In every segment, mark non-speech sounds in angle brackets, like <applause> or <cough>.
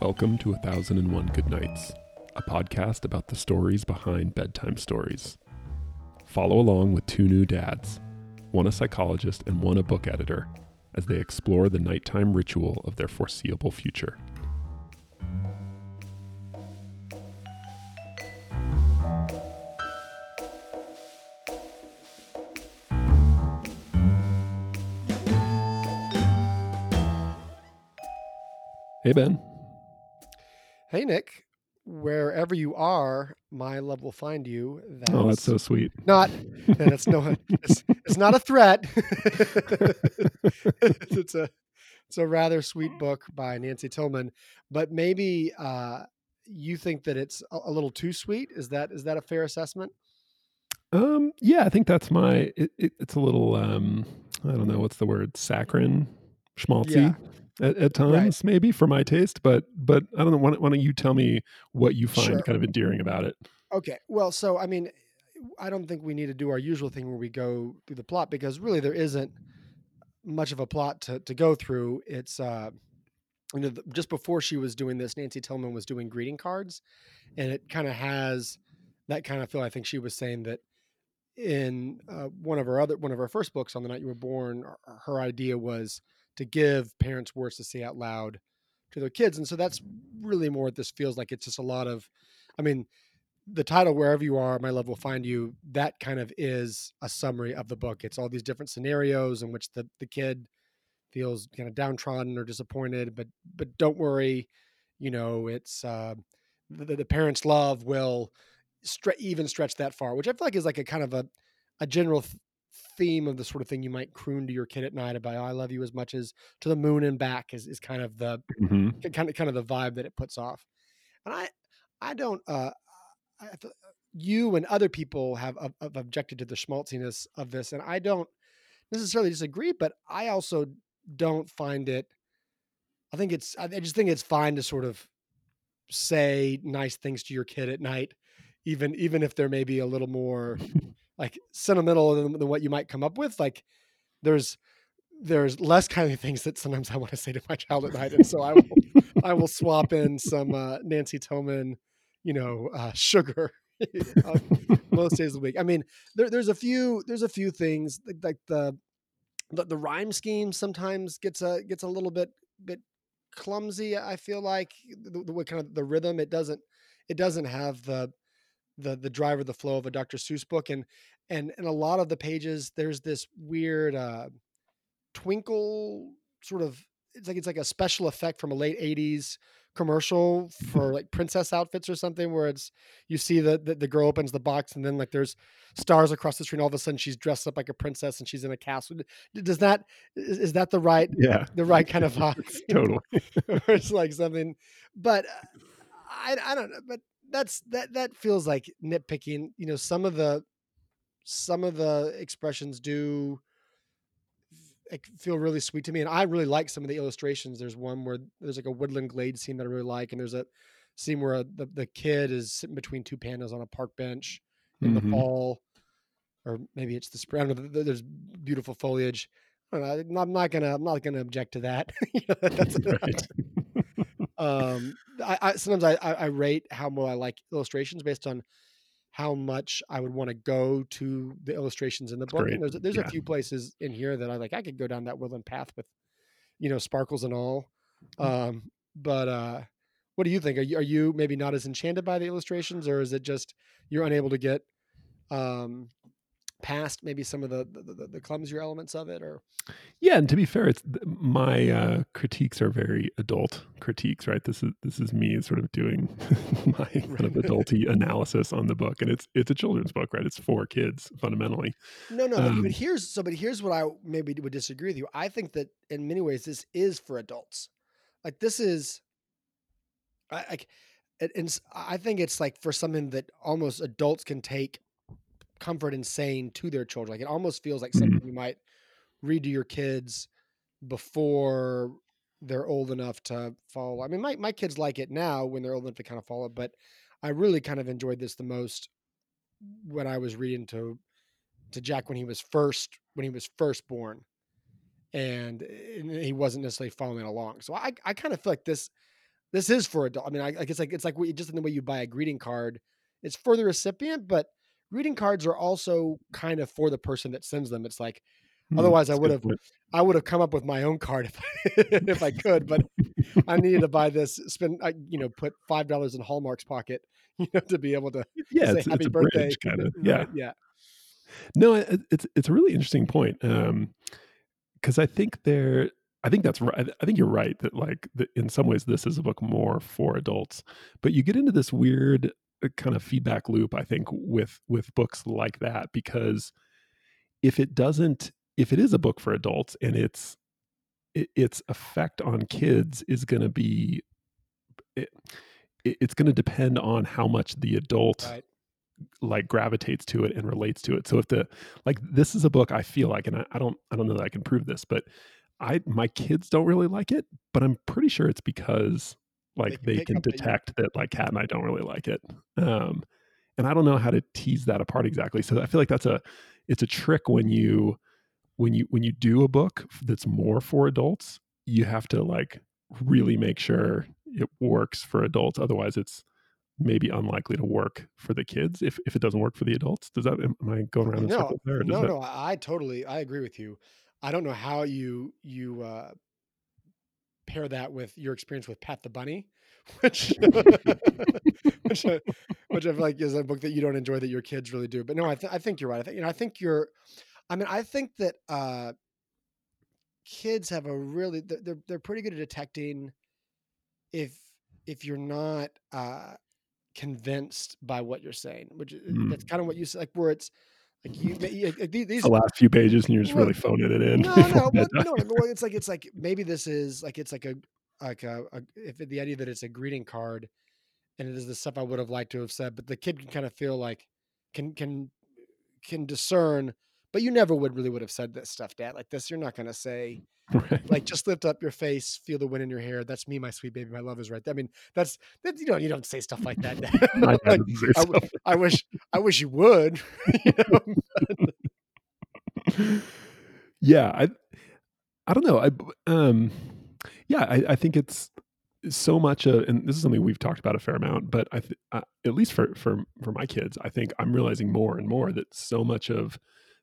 Welcome to A Thousand and One Good Nights, a podcast about the stories behind bedtime stories. Follow along with two new dads, one a psychologist and one a book editor, as they explore the nighttime ritual of their foreseeable future. Hey, Ben. Hey, Nick. Wherever you are, my love will find you. That's Oh, that's so sweet. not. That's no. It's, it's not a threat. <laughs> it's a. It's a rather sweet book by Nancy Tillman, but maybe uh, you think that it's a, a little too sweet. Is that is that a fair assessment? Um, yeah, I think that's my. It, it, it's a little. Um, I don't know what's the word. Saccharine, schmaltzy Yeah. At, at times, maybe for my taste. But but I don't know. Why, don't- why don't you tell me what you find Sure. kind of endearing about it? Okay. Well, so I mean, I don't think we need to do our usual thing where we go through the plot because really there isn't much of a plot to, to go through. It's uh, you know, just before she was doing this, Nancy Tillman was doing greeting cards, and it kind of has that kind of feel. I think she was saying that in uh, one of her other one of her first books on the night you were born, her idea was to give parents words to say out loud to their kids, and so that's really more what this feels like. It's just a lot of, I mean, the title wherever you are my love will find you that kind of is a summary of the book it's all these different scenarios in which the, the kid feels kind of downtrodden or disappointed but but don't worry you know it's uh the, the parents love will stre- even stretch that far which i feel like is like a kind of a, a general th- theme of the sort of thing you might croon to your kid at night about "Oh, i love you as much as to the moon and back is, is kind of the hmm kind of kind of the vibe that it puts off. And I I don't uh I, you and other people have, have objected to the schmaltziness of this, and I don't necessarily disagree, but I also don't find it. I think it's I I just think it's fine to sort of say nice things to your kid at night, even even if they're maybe a little more <laughs> like sentimental than, than what you might come up with. Like there's there's less kind of things that sometimes I want to say to my child at night, and so I will I will swap in some uh, Nancy Tillman, you know, uh, sugar <laughs> most days of the week. I mean, there, there's a few there's a few things like, like the, the the rhyme scheme sometimes gets a gets a little bit bit clumsy. I feel like the, the what kind of the rhythm it doesn't it doesn't have the the the drive or the flow of a Dr. Seuss book, and and and a lot of the pages there's this weird. uh twinkle sort of it's like it's like a special effect from a late 80s commercial for like princess outfits or something where it's you see the, the the girl opens the box and then like there's stars across the screen all of a sudden she's dressed up like a princess and she's in a castle does that is, is that the right Yeah, the right kind of vibe <laughs> totally. <laughs> or it's like something but uh, i i don't know but that's that that feels like nitpicking you know some of the some of the expressions do feel really sweet to me and i really like some of the illustrations there's one where there's like a woodland glade scene that i really like and there's a scene where the, the kid is sitting between two pandas on a park bench in Mhm. the fall or maybe it's the spring I don't know, th- th- there's beautiful foliage I don't know, i'm not gonna i'm not gonna object to that <laughs> You know, that's <laughs> Right. <laughs> um I, I sometimes I, I rate how well I like illustrations based on how much I would want to go to the illustrations in the book. And there's there's Yeah. a few places in here that I like. I could go down that woodland path with, you know, sparkles and all. Mm. Um, but uh, what do you think? Are you are you maybe not as enchanted by the illustrations, or is it just you're unable to get um, past maybe some of the the, the, the clumsier elements of it? Or Yeah, and to be fair, it's my uh, critiques are very adult critiques, right? This is this is me sort of doing <laughs> my <laughs> kind of adulty analysis on the book, and it's it's a children's book, right? It's for kids fundamentally. No, no, but, Um, but here's so. But here's what I maybe would disagree with you. I think that in many ways this is for adults. Like this is, I, I, and I think it's like for something that almost adults can take comfort in saying to their children. Like it almost feels like something mm-hmm. you might read to your kids before they're old enough to follow. I mean, my my kids like it now when they're old enough to kind of follow, but I really kind of enjoyed this the most when I was reading to to Jack when he was first when he was first born, and, he wasn't necessarily following along. So I I kind of feel like this this is for adult. I mean, I, I guess like it's like we- just in the way you buy a greeting card. It's for the recipient, but greeting cards are also kind of for the person that sends them. It's like Hmm, Otherwise, I would have. I would have come up with my own card if I, <laughs> if I could, but I needed to buy this. Spend I, you know put five dollars in Hallmark's pocket, <laughs> you know, to be able to Yeah, say it's, happy it's birthday. kind of. <laughs> Yeah. yeah, No, it, it's it's a really interesting point. Um, because I think there, I think that's right. I think you're right that like that in some ways this is a book more for adults, but you get into this weird kind of feedback loop. I think with with books like that because if it doesn't, if it is a book for adults and it's it, its effect on kids is going to be it, it- it's going to depend on how much the adult right. like gravitates to it and relates to it. So if the like this is a book I feel like, and I, I don't I don't know that I can prove this, but I my kids don't really like it, but I'm pretty sure it's because like can they can up you- detect that like Kat and I don't really like it. Um and I don't know how to tease that apart exactly. So I feel like that's a it's a trick when you when you when you do a book that's more for adults, you have to like really make sure it works for adults. Otherwise it's maybe unlikely to work for the kids if, if it doesn't work for the adults. Does that am I going around in No, circles there? no, that- no. I, I totally I agree with you. I don't know how you you uh, pair that with your experience with Pat the Bunny, <laughs> which <laughs> which I, which I feel like is a book that you don't enjoy that your kids really do. But no, I th- I think you're right. I think you know I think you're. I mean, I think that uh, kids have a really they're they're, pretty good at detecting if if you're not uh, convinced by what you're saying, which Mm. that's kind of what you said, like where it's like you, like, these, the last few pages and you're just Well, really phoning it in. no, no, <laughs> well, no. It's like it's like maybe this is like it's like a like a, a if it- the idea that it's a greeting card, and it is the stuff I would have liked to have said, but the kid can kind of feel like can can can discern. But you never would really would have said this stuff, Dad. Like this, you're not going to say <laughs> Right. like just lift up your face, feel the wind in your hair. That's me, my sweet baby, my love is right. there. I mean, that's that you know you don't say stuff like that. <laughs> Dad. <laughs> My like, I, I wish I wish you would. you know? yeah i i don't know i um yeah i, I think it's so much of, and this is something we've talked about a fair amount but i th- uh, at least for for for my kids i think i'm realizing more and more that so much of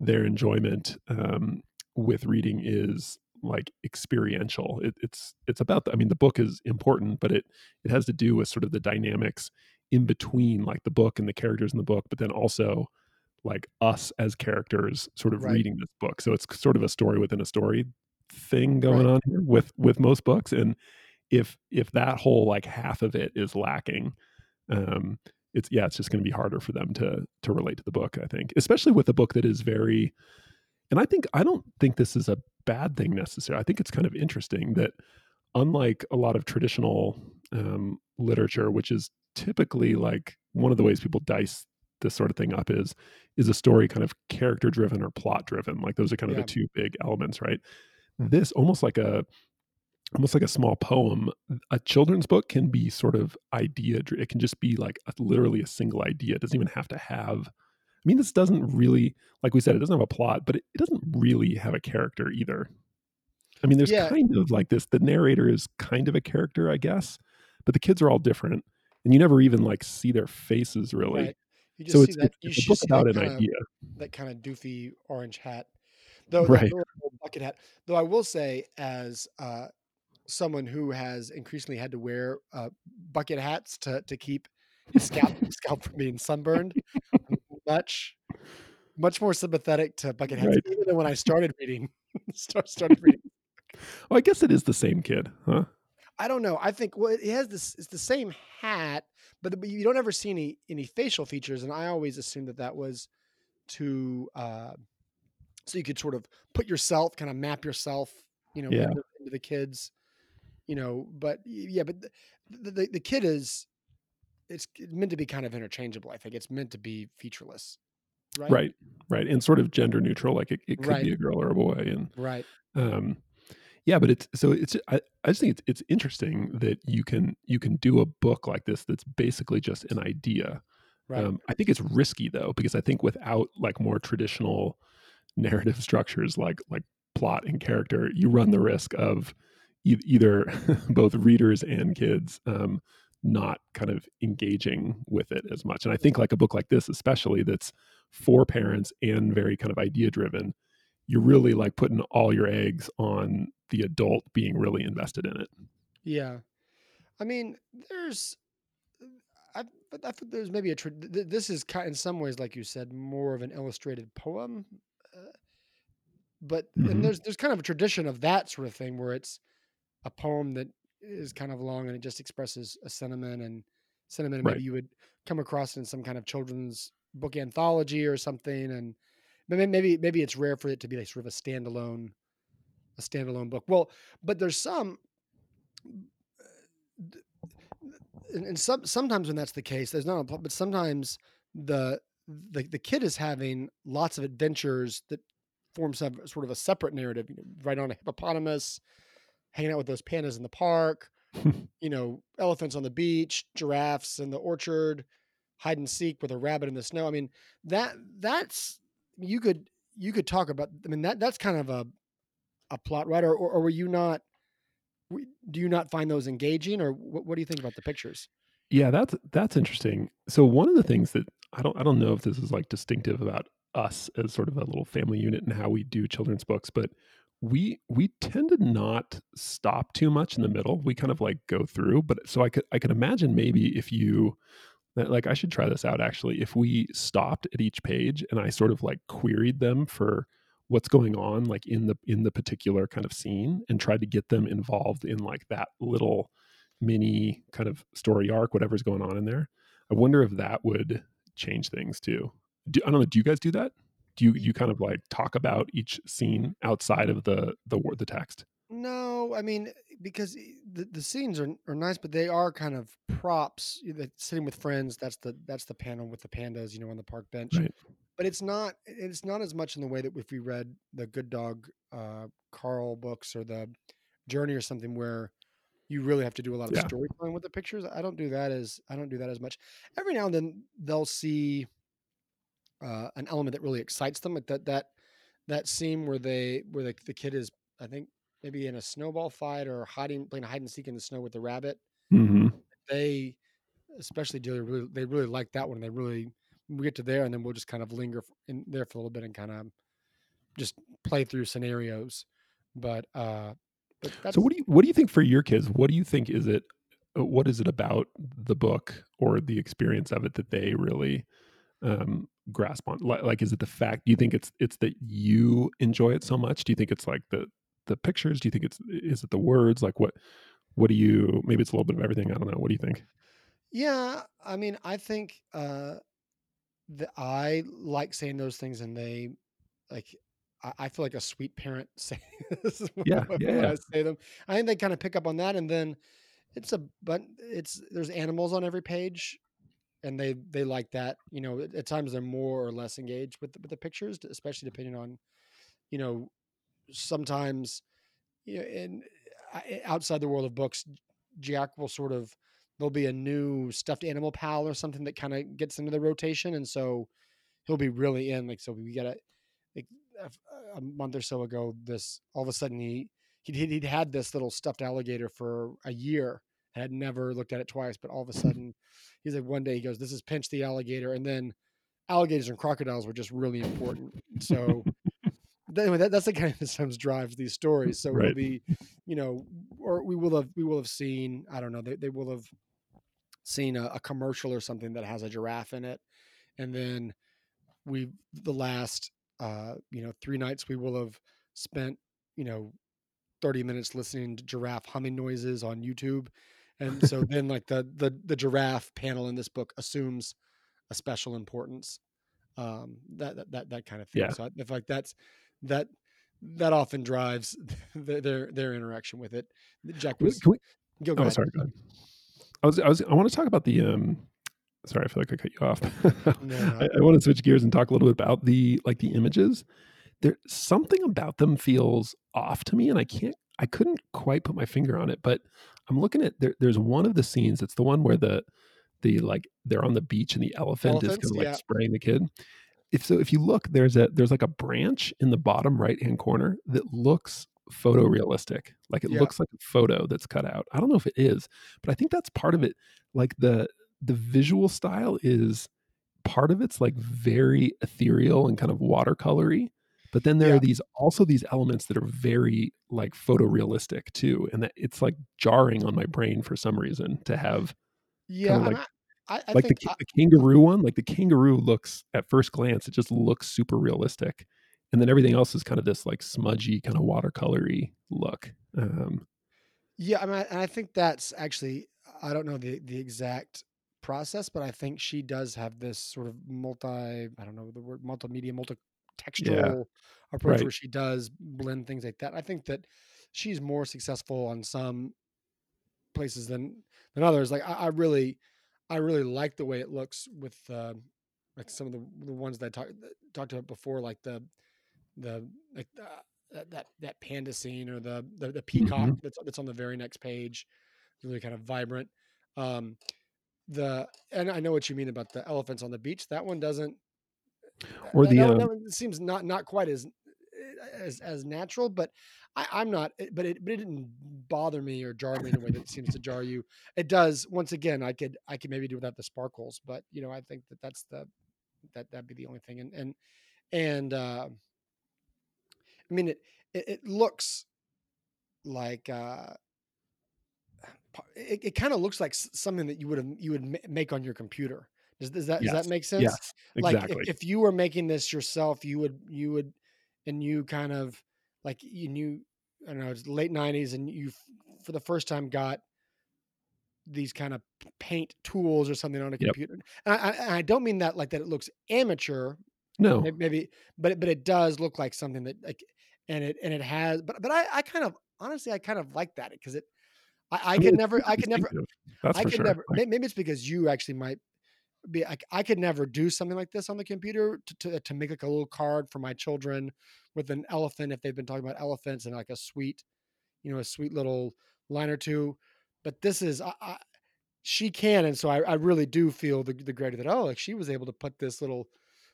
their enjoyment um with reading is like experiential it, it's it's about the, i mean the book is important but it it has to do with sort of the dynamics in between like the book and the characters in the book but then also like us as characters sort of Right. reading this book so it's sort of a story within a story thing going Right. on here with with most books and if if that whole like half of it is lacking um it's yeah it's just going to be harder for them to to relate to the book i think especially with a book that is very and i think i don't think this is a bad thing necessarily i think it's kind of interesting that unlike a lot of traditional um, literature which is typically like one of the ways people dice this sort of thing up is is a story kind of character driven or plot driven like those are kind of Yeah. the two big elements right this almost like a almost like a small poem a children's book can be sort of idea it can just be like a, literally a single idea it doesn't even have to have i mean this doesn't really like we said it doesn't have a plot but it, it doesn't really have a character either i mean there's Yeah. kind of like this the narrator is kind of a character i guess but the kids are all different and you never even like see their faces really Right. You just so see it's, that it's, you it's a book about an idea that kind of doofy orange hat. Though Right. bucket hat. Though I will say, as uh, someone who has increasingly had to wear uh, bucket hats to to keep <laughs> his scalp scalp from being sunburned, much much more sympathetic to bucket hats, Right. even than when I started reading. <laughs> start, started reading. <laughs> well i guess it is the same kid huh I don't know. I think well, it has this. It's the same hat, but, but you don't ever see any any facial features, and I always assumed that that was to uh, so you could sort of put yourself, kind of map yourself, you know, Yeah. into, into the kids, you know. But yeah, but the, the the kid is it's meant to be kind of interchangeable. I think it's meant to be featureless, right? right right and sort of gender neutral like it, it could Right. be a girl or a boy and Right. um yeah but it's so it's I, I just think it's, it's interesting that you can you can do a book like this that's basically just an idea Right. um i think it's risky though because i think without like more traditional <laughs> narrative structures like like plot and character you run the risk of e- either <laughs> both readers and kids um, not kind of engaging with it as much. And I think like a book like this, especially that's for parents and very kind of idea driven, you're really like putting all your eggs on the adult being really invested in it. Yeah. I mean, there's, I, but I think there's maybe a, tra- th- this is kind in some ways, like you said, more of an illustrated poem. Uh, but and hmm there's there's kind of a tradition of that sort of thing where it's a poem that is kind of long and it just expresses a sentiment and sentiment Right. maybe you would come across it in some kind of children's book anthology or something and maybe maybe maybe it's rare for it to be like sort of a standalone a standalone book well but there's some and, and some sometimes when that's the case there's not a but sometimes the the, the kid is having lots of adventures that form some sort of a separate narrative you know, right on a hippopotamus hanging out with those pandas in the park <laughs> you know, elephants on the beach, giraffes in the orchard, hide and seek with a rabbit in the snow. I mean, that that's you could you could talk about. I mean, that that's kind of a a plot, right? Or or, or were you not? Do you not find those engaging, or what, what do you think about the pictures? Yeah, that's that's interesting. So one of the things that I don't I don't know if this is like distinctive about us as sort of a little family unit and how we do children's books, but we we tend to not stop too much in the middle. We kind of like go through, but so I could I could imagine maybe if you like I should try this out actually. If we stopped at each page and I sort of like queried them for what's going on like in the in the particular kind of scene and tried to get them involved in like that little mini kind of story arc whatever's going on in there. I wonder if that would change things too. Do, I don't know, do you guys do that? Do you you kind of like talk about each scene outside of the the word the text? No, I mean because the, the scenes are are nice, but they are kind of props. you know, that Sitting with friends, that's the that's the panel with the pandas, you know, on the park bench. Right. But it's not it's not as much in the way that if we read the Good Dog uh, Carl books or the Journey or something where you really have to do a lot of Yeah. storytelling with the pictures. I don't do that as I don't do that as much. Every now and then they'll see uh, an element that really excites them. That that that scene where they where the, the kid is I think maybe in a snowball fight or hiding playing hide and seek in the snow with the rabbit. Mhm. They especially do really they really like that one. They really we get to there and then we'll just kind of linger in there for a little bit and kind of just play through scenarios. But uh, but So what do you what do you think for your kids? What do you think is it uh, what is it about the book or the experience of it that they really um grasp on? Like, like is it the fact do you think it's it's that you enjoy it so much? Do you think it's like the the pictures? Do you think it's is it the words? Like what what do you maybe it's a little bit of everything. I don't know. What do you think? yeah. I mean, I think uh, that I like saying those things, and they like. I I feel like a sweet parent <laughs> saying this is when Yeah, yeah, when yeah. I say them. I think they kind of pick up on that, and then it's a but it's there's animals on every page, and they they like that. You know, at, at times they're more or less engaged with the, with the pictures, especially mm-hmm. depending on you know sometimes you know, in outside the world of books, Jack will sort of there'll be a new stuffed animal pal or something that kind of gets into the rotation, and so he'll be really in. Like so, we got a like a month or so ago. This all of a sudden he he'd, he'd he'd had this little stuffed alligator for a year. Had never looked at it twice, but all of a sudden, he's like one day he goes, "This is Pinch the alligator," and then alligators and crocodiles were just really important. So <laughs> anyway, that, that's the kind of that <laughs> sometimes drives these stories. So it'll be, you know, or we will have we will have seen I don't know they they will have seen a, a commercial or something that has a giraffe in it, and then we the last uh you know three nights we will have spent you know 30 minutes listening to giraffe humming noises on YouTube. And so then like the the the giraffe panel in this book assumes a special importance. Um that that that, that kind of thing. Yeah. So I I like that's that that often drives <laughs> their their, their interaction with it. Jack Can we- was can we- go, go oh, ahead. sorry. Go ahead. I was I was I want to talk about the um sorry, I feel like I cut you off. <laughs> No, I, I want to switch gears and talk a little bit about the like the images. There something about them feels off to me, and I can't I couldn't quite put my finger on it. But I'm looking at there, there's one of the scenes. It's the one where the the like they're on the beach and the elephant is kind of like yeah. spraying the kid. If so, if you look, there's a there's like a branch in the bottom right hand corner that looks photorealistic. Like it Yeah. looks like a photo that's cut out. I don't know if it is, but I think that's part of it. Like the the visual style is part of it's like very ethereal and kind of watercolory. But then there Yeah. are these also these elements that are very like photorealistic too. And that it's like jarring on my brain for some reason to have Yeah, like- I, I, like the, I- the kangaroo one, like the kangaroo looks at first glance, it just looks super realistic. And then everything else is kind of this like smudgy, kind of watercolory look. Um, Yeah, I mean, I- and I think that's actually I don't know the the exact process, but I think she does have this sort of multi I don't know the word multimedia, multi textural approach Right. where she does blend things like that. I think that she's more successful on some places than than others. Like I, I really I really like the way it looks with uh, like some of the the ones that I talked talked about before, like the the like the, that that that panda scene or the the, the peacock Mhm. that's that's on the very next page, really kind of vibrant. Um, the and I know what you mean about the elephants on the beach. That one doesn't. Or the, that um, that seems not not quite as as as natural, but I, I'm not. But it but it didn't bother me or jar me in a way that it seems to jar you. It does. Once again, I could I could maybe do without the sparkles, but you know I think that that's the that that'd be the only thing. And and and uh, I mean it it, it looks like uh, it, it kind of looks like something that you would have you would make on your computer. Does, does that does that make sense? yes, like if, if you were making this yourself you would you would and you kind of like you knew i don't know it's late 90s and you for the first time got these kind of paint tools or something on a Yep. computer and I, I, and I don't mean that like that it looks amateur no, maybe but it- but it does look like something that like and it and it has but but i i kind of honestly i kind of like that because it i i, mean, could never i could never. That's I could sure. never. Maybe it's because you actually might be. I, I could never do something like this on the computer to, to to make like a little card for my children with an elephant if they've been talking about elephants and like a sweet, you know, a sweet little line or two. But this is I, I, she can, and so I, I really do feel the the gratitude that oh, like she was able to put this little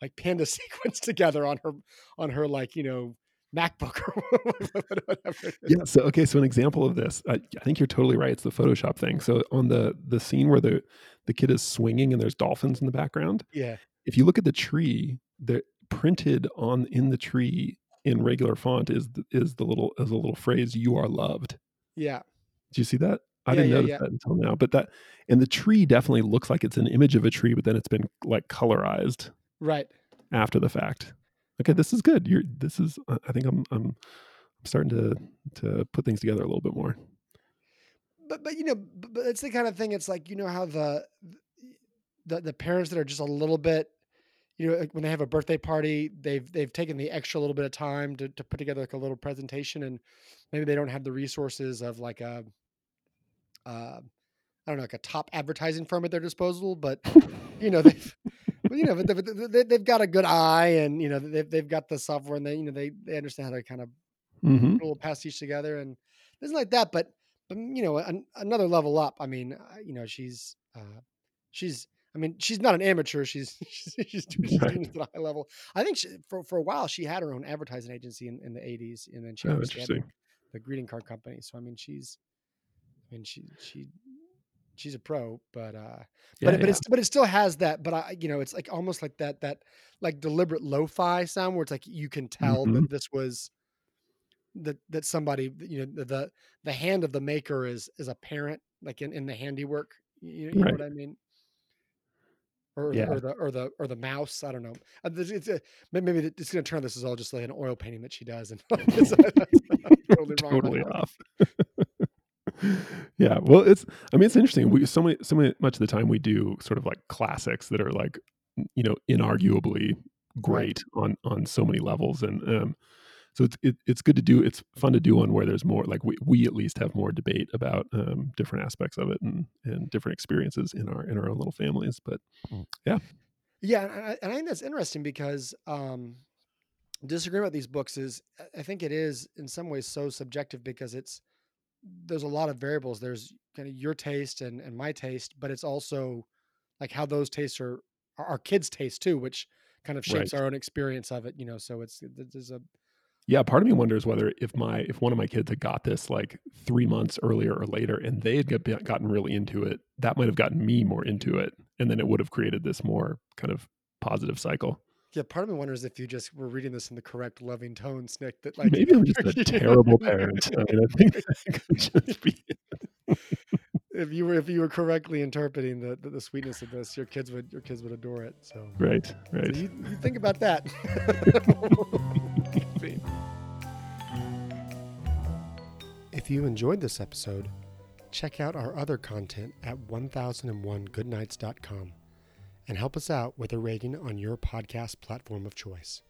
like panda <laughs> sequence together on her on her like you know MacBook or <laughs> whatever. yeah. So okay. So an example of this, I, I think you're totally right. It's the Photoshop thing. So on the the scene where the the kid is swinging and there's dolphins in the background, yeah. if you look at the tree, the printed on in the tree in regular font is is the little is a little phrase "You are loved." Yeah. Do you see that? I Yeah, didn't yeah, notice yeah. that until now. But that and the tree definitely looks like it's an image of a tree, but then it's been like colorized Right. after the fact. Okay, this is good. You're this is I I think I'm I'm I'm starting to to put things together a little bit more. but but you know but, but it's the kind of thing it's like you know how the the the parents that are just a little bit you know like when they have a birthday party they've they've taken the extra little bit of time to, to put together like a little presentation and maybe they don't have the resources of like a uh, I don't know like a top advertising firm at their disposal but you know <laughs> they've well, you know but they, they, they've got a good eye and you know they've, they've got the software and they you know they they understand how to kind of hmm put a pastiche together and things like that. But, but you know, an, another level up. I mean, you know, she's uh, she's. I mean, she's not an amateur. She's <laughs> she's, she's, doing, she's doing Right. this at a high level. I think she, for for a while she had her own advertising agency in, in the '80s, and then she Oh, had the, the greeting card company. So I mean, she's, I mean, she she she's a pro, but uh, Yeah, but it, but yeah. it's but it still has that. But I, you know, it's like almost like that that like deliberate lo-fi sound where it's like you can tell Mhm. that this was that that somebody you know the the, hand of the maker is is apparent like in, in the handiwork. You, you know what I mean? Or, Yeah. the, or the or the or the mouse. I don't know. Uh, this- It's maybe it's going to turn this as all just like an oil painting that she does, and <laughs> it's- <laughs> totally totally off. <laughs> <laughs> yeah, well, it's. I mean, it's interesting. We so many, so many, much of the time we do sort of like classics that are like, you know, inarguably great on on so many levels, and um, so it's it, it's good to do. It's fun to do one where there's more like we we at least have more debate about um different aspects of it and and different experiences in our in our own little families. But Yeah, and I, and I think that's interesting because um, disagreeing about these books is, I think it is in some ways so subjective because it's there's a lot of variables. There's kind of your taste and and my taste, but it's also like how those tastes are are our kids' taste too, which kind of shapes Right. our own experience of it. You know, so it's th- there's a yeah, part of me wonders whether if my if one of my kids had got this like three months earlier or later, and they had get, gotten really into it, that might have gotten me more into it, and then it would have created this more kind of positive cycle. Yeah, part of me wonders if you just were reading this in the correct loving tone, Snick. That like maybe I'm just a <laughs> terrible parent. I mean, I think that could <laughs> just be. if you were if you were correctly interpreting the, the, the sweetness of this, your kids would your kids would adore it. So right, right. So you, you think about that. <laughs> if you enjoyed this episode, check out our other content at 1001goodnights.com and help us out with a rating on your podcast platform of choice.